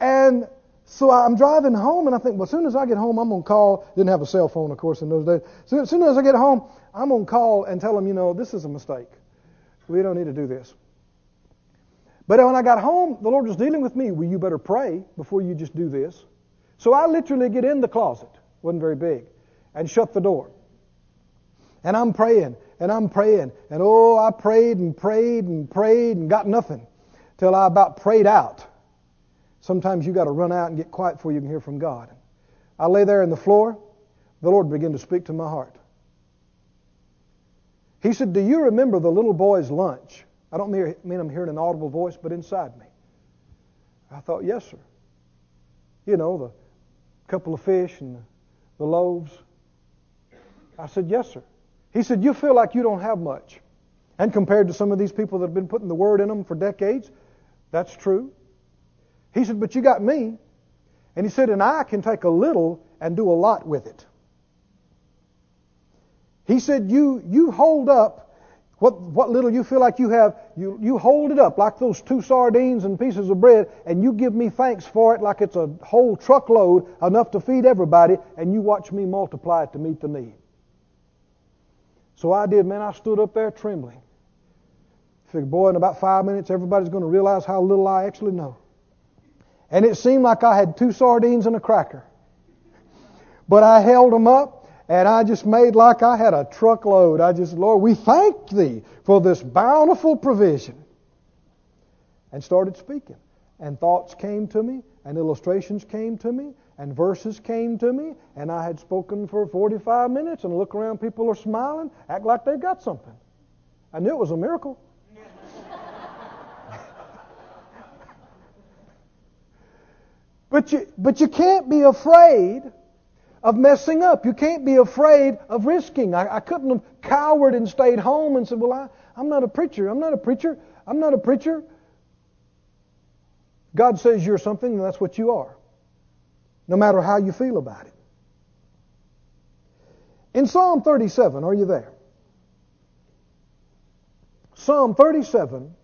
And so I'm driving home and I think, well, as soon as I get home, I'm going to call. Didn't have a cell phone, of course, in those days. So as soon as I get home, I'm going to call and tell them, you know, this is a mistake. We don't need to do this. But when I got home, the Lord was dealing with me. Well, you better pray before you just do this. So I literally get in the closet, wasn't very big, and shut the door. And I'm praying, and I'm praying, and oh, I prayed and prayed and prayed and got nothing till I about prayed out. Sometimes you got to run out and get quiet before you can hear from God. I lay there on the floor. The Lord began to speak to my heart. He said, Do you remember the little boy's lunch? I don't mean I'm hearing an audible voice, but inside me. I thought, yes, sir. You know, the couple of fish and the loaves. I said, yes, sir. He said, you feel like you don't have much. And compared to some of these people that have been putting the word in them for decades, that's true. He said, but you got me. And he said, and I can take a little and do a lot with it. He said, you, you hold up what, what little you feel like you have, you, you hold it up like those two sardines and pieces of bread, and you give me thanks for it like it's a whole truckload, enough to feed everybody, and you watch me multiply it to meet the need. So I did, man. I stood up there trembling. I Figured, boy, in about five minutes, everybody's going to realize how little I actually know. And it seemed like I had two sardines and a cracker. But I held them up, and I just made like I had a truckload. I just, Lord, we thank Thee for this bountiful provision. And started speaking. And thoughts came to me, and illustrations came to me, and verses came to me, and I had spoken for 45 minutes, and look around, people are smiling, act like they've got something. I knew it was a miracle. But you, but you can't be afraid of messing up. You can't be afraid of risking. I, I couldn't have cowered and stayed home and said, Well, I, I'm not a preacher. I'm not a preacher. I'm not a preacher. God says you're something, and that's what you are, no matter how you feel about it. In Psalm 37, are you there? Psalm 37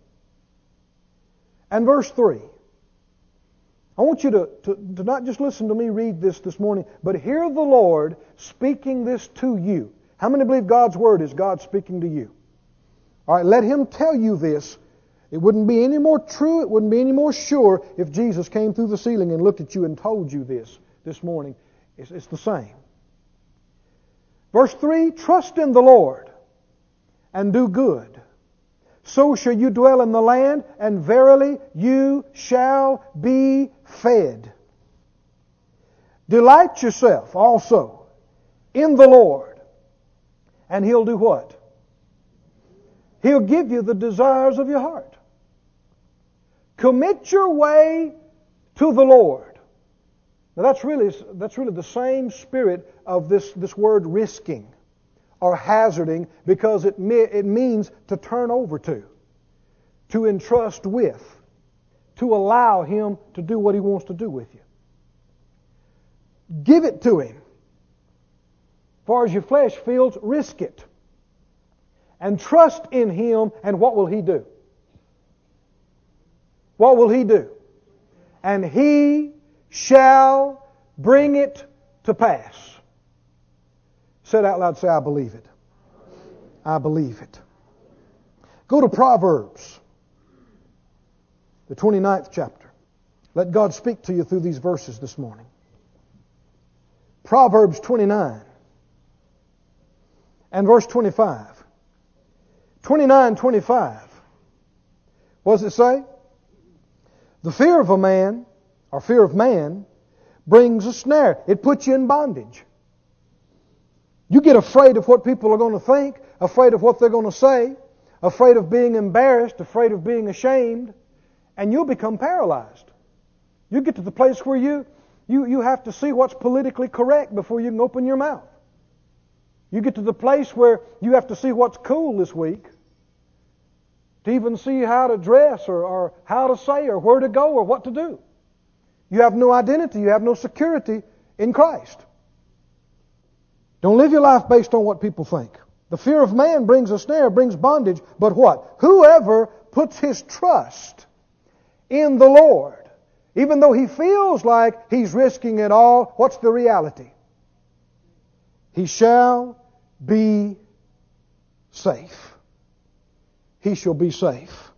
and verse 3. I want you to, to, to, not just listen to me read this this morning, but hear the Lord speaking this to you. How many believe God's Word is God speaking to you? All right, let Him tell you this. It wouldn't be any more true, it wouldn't be any more sure if Jesus came through the ceiling and looked at you and told you this this morning. It's, it's the same. Verse 3 Trust in the Lord and do good so shall you dwell in the land, and verily you shall be fed. Delight yourself also in the Lord, and He'll do what? He'll give you the desires of your heart. Commit your way to the Lord. Now that's really, that's really the same spirit of this, this word risking or hazarding because it, it means to turn over to, to entrust with, to allow Him to do what He wants to do with you. Give it to Him. As far as your flesh feels, risk it. And trust in Him, and what will He do? What will He do? And He shall bring it to pass. Say it out loud, say, I believe it. I believe it. Go to Proverbs, the 29th chapter. Let God speak to you through these verses this morning. Proverbs 29 and verse 25. 29 25. What does it say? The fear of a man, or fear of man, brings a snare. It puts you in bondage. You get afraid of what people are going to think, afraid of what they're going to say, afraid of being embarrassed, afraid of being ashamed, and you'll become paralyzed. You get to the place where you, you, you have to see what's politically correct before you can open your mouth. You get to the place where you have to see what's cool this week to even see how to dress or, or how to say or where to go or what to do. You have no identity, you have no security in Christ. Don't live your life based on what people think. The fear of man brings a snare, brings bondage, but what? Whoever puts his trust in the Lord, even though he feels like he's risking it all, what's the reality? He shall be safe. He shall be safe.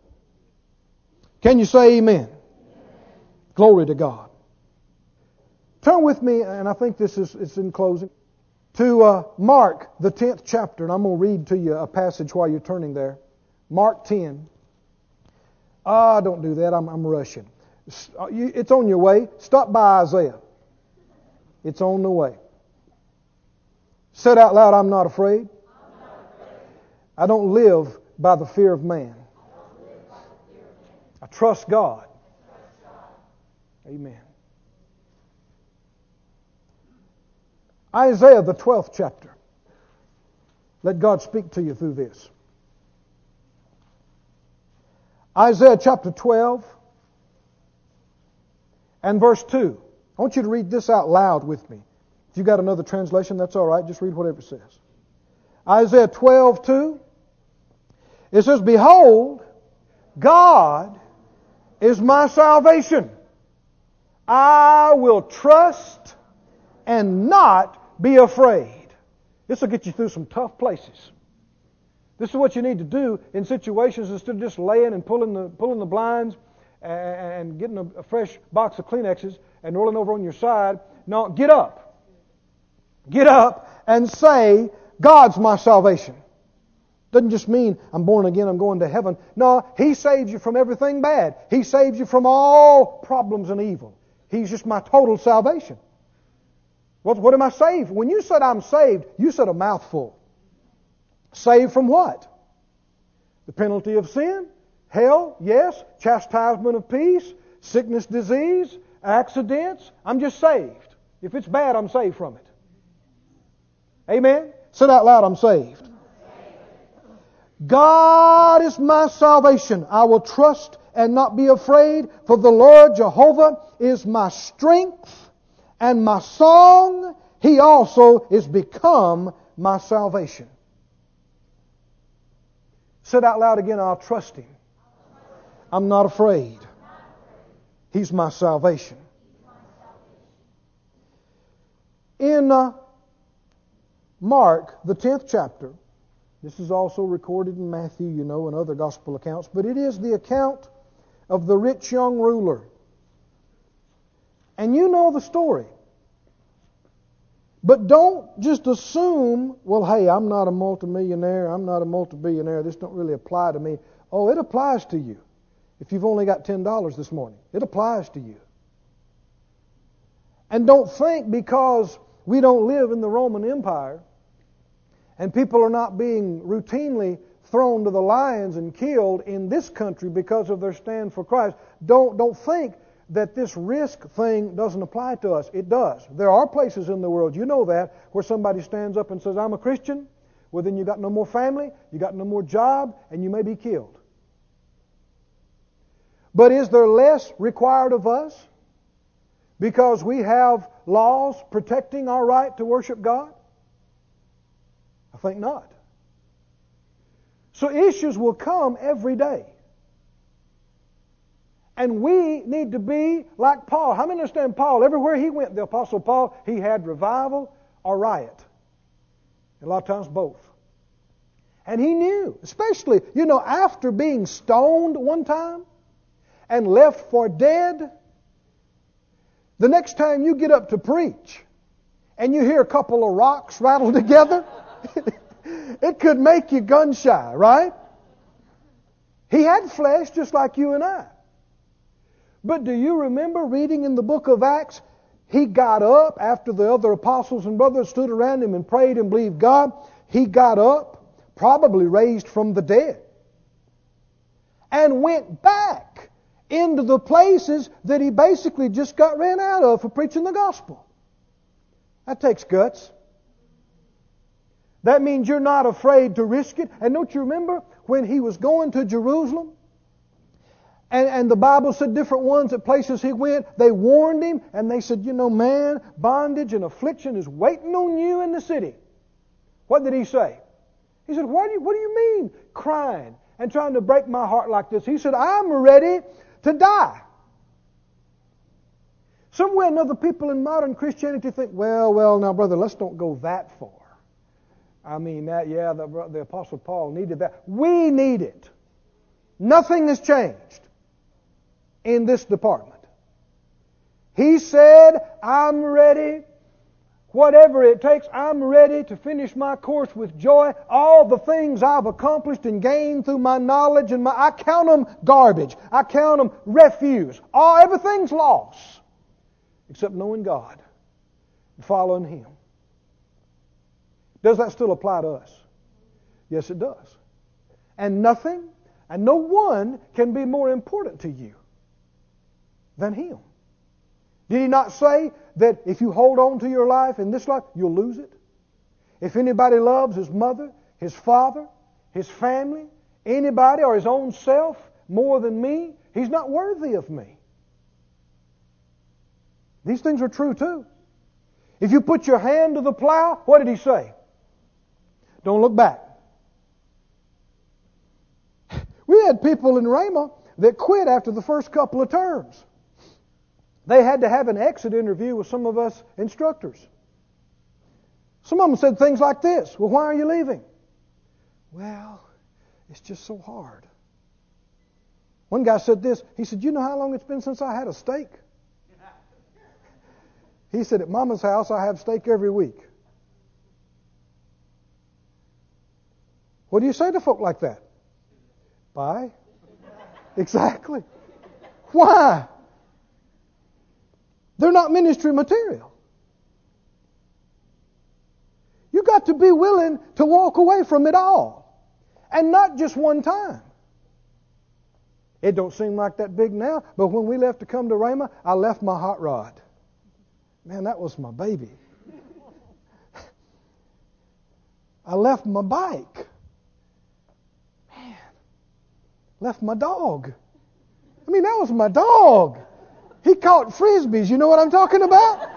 Can you say amen? Glory to God. Turn with me, and I think this is it's in closing, to uh, Mark, the 10th chapter, and I'm going to read to you a passage while you're turning there. Mark 10. Ah, don't do that. I'm, I'm rushing. Uh, it's on your way. Stop by Isaiah. It's on the way. Said out loud, I'm not afraid. I don't live by the fear of man. I trust God. Amen. Isaiah, the 12th chapter. Let God speak to you through this. Isaiah chapter 12 and verse 2. I want you to read this out loud with me. If you got another translation, that's all right. Just read whatever it says. Isaiah 12, 2. It says, Behold, God is my salvation. I will trust and not be afraid. This will get you through some tough places. This is what you need to do in situations instead of just laying and pulling the, pulling the blinds and getting a, a fresh box of Kleenexes and rolling over on your side. No, get up. Get up and say, God's my salvation. Doesn't just mean I'm born again, I'm going to heaven. No, He saves you from everything bad. He saves you from all problems and evil. He's just my total salvation. What, what am I saved? When you said I'm saved, you said a mouthful. Saved from what? The penalty of sin? Hell? Yes. Chastisement of peace? Sickness, disease? Accidents? I'm just saved. If it's bad, I'm saved from it. Amen? Say out loud, I'm saved. God is my salvation. I will trust and not be afraid, for the Lord Jehovah is my strength and my song. He also is become my salvation. Say out loud again, I'll trust Him. I'm not afraid. He's my salvation. In uh, Mark, the 10th chapter, this is also recorded in Matthew, you know, and other gospel accounts, but it is the account of the rich young ruler. And you know the story. But don't just assume, well, hey, I'm not a multimillionaire, I'm not a multibillionaire, this don't really apply to me. Oh, it applies to you. If you've only got $10 this morning, it applies to you. And don't think because we don't live in the Roman Empire and people are not being routinely thrown to the lions and killed in this country because of their stand for Christ. Don't, don't think that this risk thing doesn't apply to us. It does. There are places in the world, you know that, where somebody stands up and says, I'm a Christian. Well, then you got no more family, you got no more job, and you may be killed. But is there less required of us because we have laws protecting our right to worship God? I think not. So issues will come every day. And we need to be like Paul. How many understand Paul? Everywhere he went, the Apostle Paul, he had revival or riot. A lot of times both. And he knew, especially, you know, after being stoned one time and left for dead, the next time you get up to preach and you hear a couple of rocks rattle together, it could make you gun shy, right? He had flesh just like you and I. But do you remember reading in the book of Acts? He got up after the other apostles and brothers stood around him and prayed and believed God. He got up, probably raised from the dead, and went back into the places that he basically just got ran out of for preaching the gospel. That takes guts. That means you're not afraid to risk it. And don't you remember when he was going to Jerusalem? And, and the Bible said different ones at places he went, they warned him and they said, you know, man, bondage and affliction is waiting on you in the city. What did he say? He said, what do you, what do you mean crying and trying to break my heart like this? He said, I'm ready to die. Somewhere another, people in modern Christianity think, well, well, now, brother, let's don't go that far. I mean, that, yeah, the, the Apostle Paul needed that. We need it. Nothing has changed in this department. He said, I'm ready. Whatever it takes, I'm ready to finish my course with joy. All the things I've accomplished and gained through my knowledge and my, I count them garbage. I count them refuse. All, everything's lost. Except knowing God and following Him. Does that still apply to us? Yes, it does. And nothing and no one can be more important to you than Him. Did He not say that if you hold on to your life in this life, you'll lose it? If anybody loves his mother, his father, his family, anybody, or his own self more than me, he's not worthy of me. These things are true too. If you put your hand to the plow, what did he say? Don't look back. We had people in Rhema that quit after the first couple of terms. They had to have an exit interview with some of us instructors. Some of them said things like this Well, why are you leaving? Well, it's just so hard. One guy said this. He said, You know how long it's been since I had a steak? He said, At Mama's house, I have steak every week. What do you say to folk like that? Bye. exactly. Why? They're not ministry material. You got to be willing to walk away from it all. And not just one time. It don't seem like that big now, but when we left to come to Rhema, I left my hot rod. Man, that was my baby. I left my bike. Man, left my dog. I mean, that was my dog. He caught frisbees. You know what I'm talking about?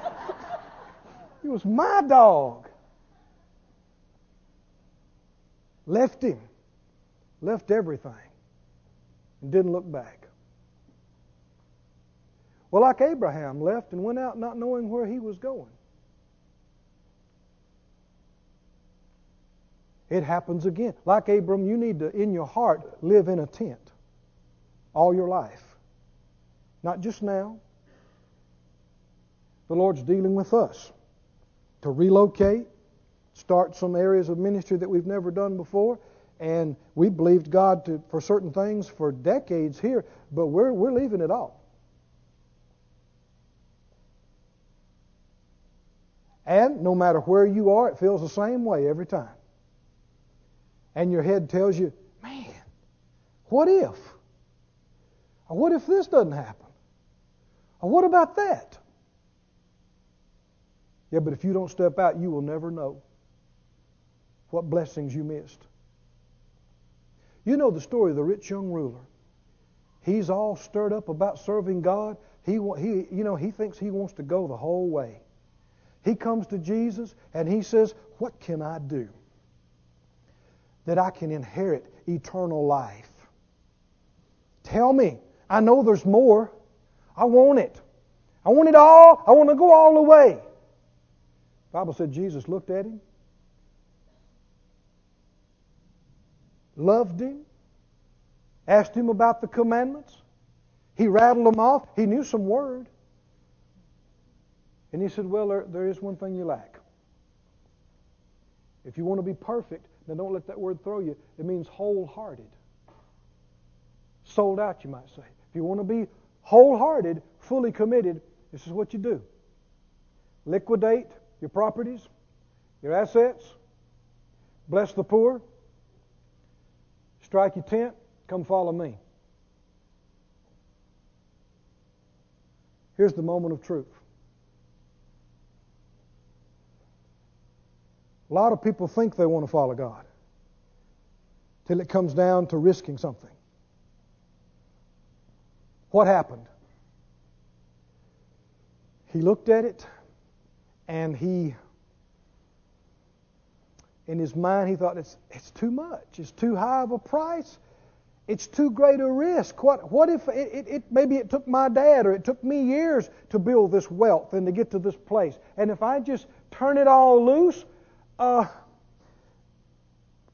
He was my dog. Left him. Left everything. And didn't look back. Well, like Abraham left and went out not knowing where he was going. It happens again. Like Abram, you need to, in your heart, live in a tent all your life. Not just now. The Lord's dealing with us to relocate, start some areas of ministry that we've never done before. And we believed God to, for certain things for decades here, but we're, we're leaving it all. And no matter where you are, it feels the same way every time. And your head tells you, man, what if? What if this doesn't happen? What about that? Yeah, but if you don't step out, you will never know what blessings you missed. You know the story of the rich young ruler. He's all stirred up about serving God. He, he, you know, he thinks he wants to go the whole way. He comes to Jesus and he says, What can I do that I can inherit eternal life? Tell me. I know there's more. I want it. I want it all. I want to go all the way. The Bible said Jesus looked at him, loved him, asked him about the commandments. He rattled them off. He knew some word. And he said, Well, there, there is one thing you lack. If you want to be perfect, then don't let that word throw you. It means wholehearted. sold out, you might say. If you want to be wholehearted, fully committed, this is what you do liquidate your properties, your assets, bless the poor, strike your tent, come follow me. Here's the moment of truth. A lot of people think they want to follow God till it comes down to risking something. What happened? He looked at it and he, in his mind, he thought, it's, it's too much. It's too high of a price. It's too great a risk. What, what if it, it, it, maybe it took my dad or it took me years to build this wealth and to get to this place? And if I just turn it all loose, uh,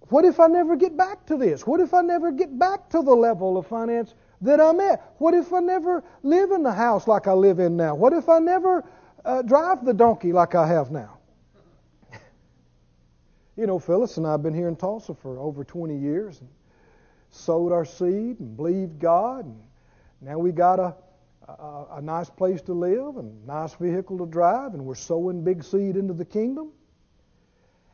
what if I never get back to this? What if I never get back to the level of finance that I'm at? What if I never live in the house like I live in now? What if I never uh, drive the donkey like I have now? you know, Phyllis and I have been here in Tulsa for over 20 years and sowed our seed and believed God. And now we got a, a, a nice place to live and nice vehicle to drive, and we're sowing big seed into the kingdom.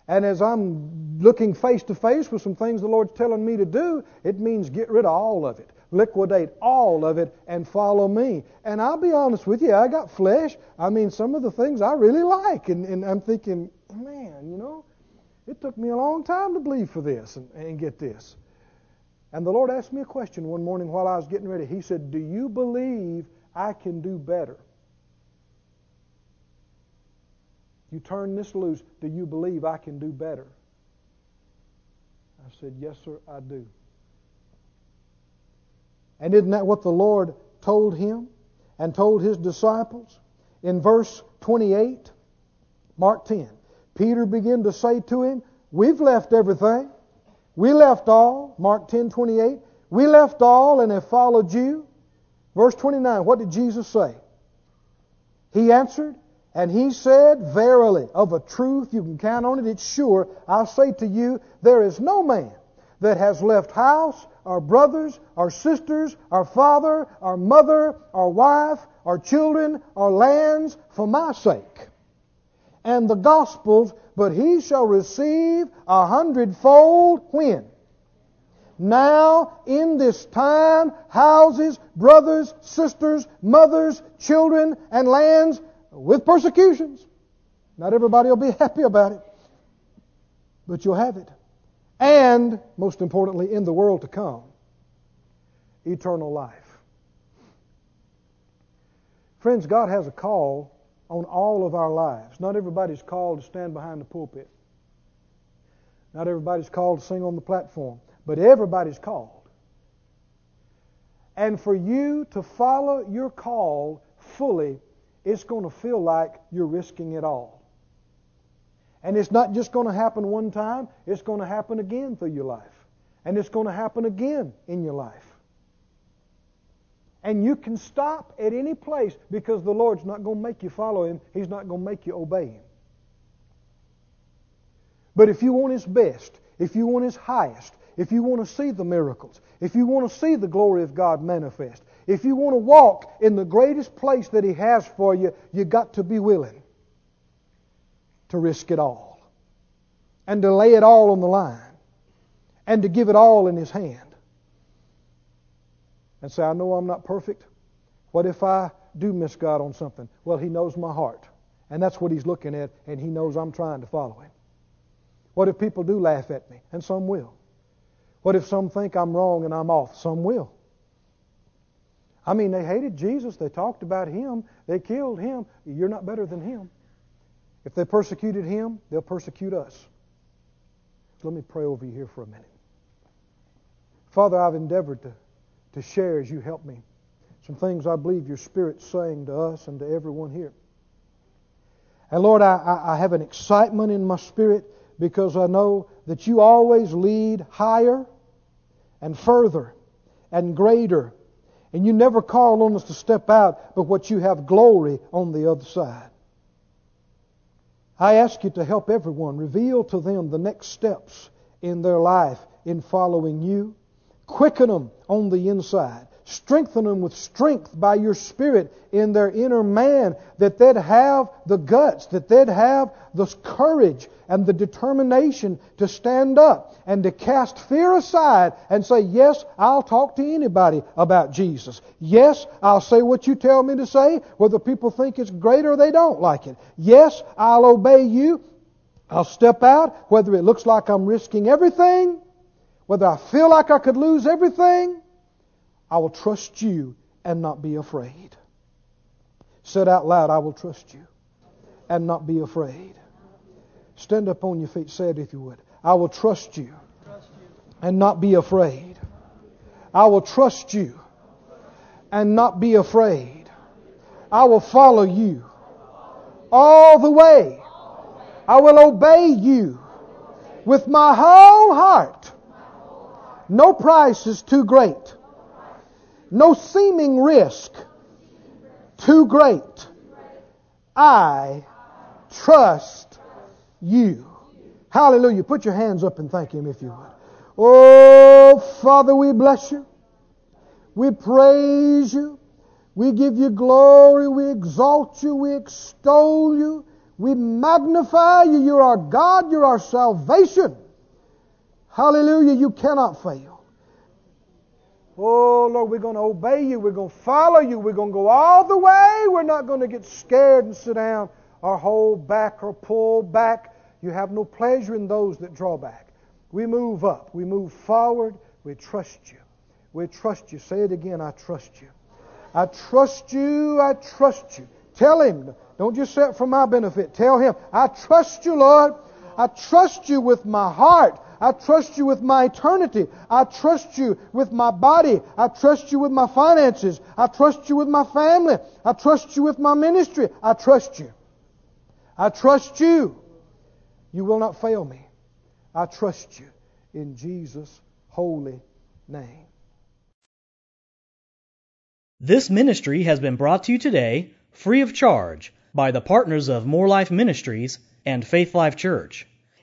And as I'm looking face to face with some things the Lord's telling me to do, it means get rid of all of it. Liquidate all of it and follow me. And I'll be honest with you, I got flesh. I mean, some of the things I really like. And, and I'm thinking, man, you know, it took me a long time to believe for this and, and get this. And the Lord asked me a question one morning while I was getting ready. He said, Do you believe I can do better? You turn this loose. Do you believe I can do better? I said, Yes, sir, I do. And isn't that what the Lord told him and told his disciples? In verse 28, Mark 10, Peter began to say to him, We've left everything. We left all, Mark 10 28. We left all and have followed you. Verse 29, what did Jesus say? He answered, and he said, Verily, of a truth, you can count on it, it's sure. I say to you, there is no man that has left house, our brothers, our sisters, our father, our mother, our wife, our children, our lands for my sake. And the Gospels, but he shall receive a hundredfold when? Now, in this time, houses, brothers, sisters, mothers, children, and lands with persecutions. Not everybody will be happy about it, but you'll have it. And, most importantly, in the world to come, eternal life. Friends, God has a call on all of our lives. Not everybody's called to stand behind the pulpit. Not everybody's called to sing on the platform. But everybody's called. And for you to follow your call fully it's going to feel like you're risking it all. And it's not just going to happen one time, it's going to happen again through your life. And it's going to happen again in your life. And you can stop at any place because the Lord's not going to make you follow Him, He's not going to make you obey Him. But if you want His best, if you want His highest, if you want to see the miracles, if you want to see the glory of God manifest, if you want to walk in the greatest place that He has for you, you've got to be willing to risk it all and to lay it all on the line and to give it all in His hand. And say, I know I'm not perfect. What if I do miss God on something? Well, He knows my heart. And that's what He's looking at, and He knows I'm trying to follow Him. What if people do laugh at me? And some will. What if some think I'm wrong and I'm off? Some will. I mean, they hated Jesus. They talked about him. They killed him. You're not better than him. If they persecuted him, they'll persecute us. Let me pray over you here for a minute. Father, I've endeavored to, to share as you help me some things I believe your Spirit's saying to us and to everyone here. And Lord, I, I have an excitement in my spirit because I know that you always lead higher and further and greater and you never call on us to step out, but what you have glory on the other side. I ask you to help everyone reveal to them the next steps in their life in following you. Quicken them on the inside. Strengthen them with strength by your Spirit in their inner man, that they'd have the guts, that they'd have the courage and the determination to stand up and to cast fear aside and say, Yes, I'll talk to anybody about Jesus. Yes, I'll say what you tell me to say, whether people think it's great or they don't like it. Yes, I'll obey you. I'll step out, whether it looks like I'm risking everything, whether I feel like I could lose everything. I will trust you and not be afraid. Said out loud, I will trust you and not be afraid. Stand up on your feet. Say it if you would. I will trust you and not be afraid. I will trust you and not be afraid. I will follow you all the way. I will obey you with my whole heart. No price is too great. No seeming risk too great. I trust you. Hallelujah. Put your hands up and thank Him if you would. Oh, Father, we bless you. We praise you. We give you glory. We exalt you. We extol you. We magnify you. You're our God. You're our salvation. Hallelujah. You cannot fail. Oh, Lord, we're going to obey you. We're going to follow you. We're going to go all the way. We're not going to get scared and sit down or hold back or pull back. You have no pleasure in those that draw back. We move up. We move forward. We trust you. We trust you. Say it again. I trust you. I trust you. I trust you. Tell him. Don't just say it for my benefit. Tell him, I trust you, Lord. I trust you with my heart. I trust you with my eternity. I trust you with my body. I trust you with my finances. I trust you with my family. I trust you with my ministry. I trust you. I trust you. You will not fail me. I trust you in Jesus' holy name. This ministry has been brought to you today free of charge by the partners of Moore Life Ministries and Faith Life Church.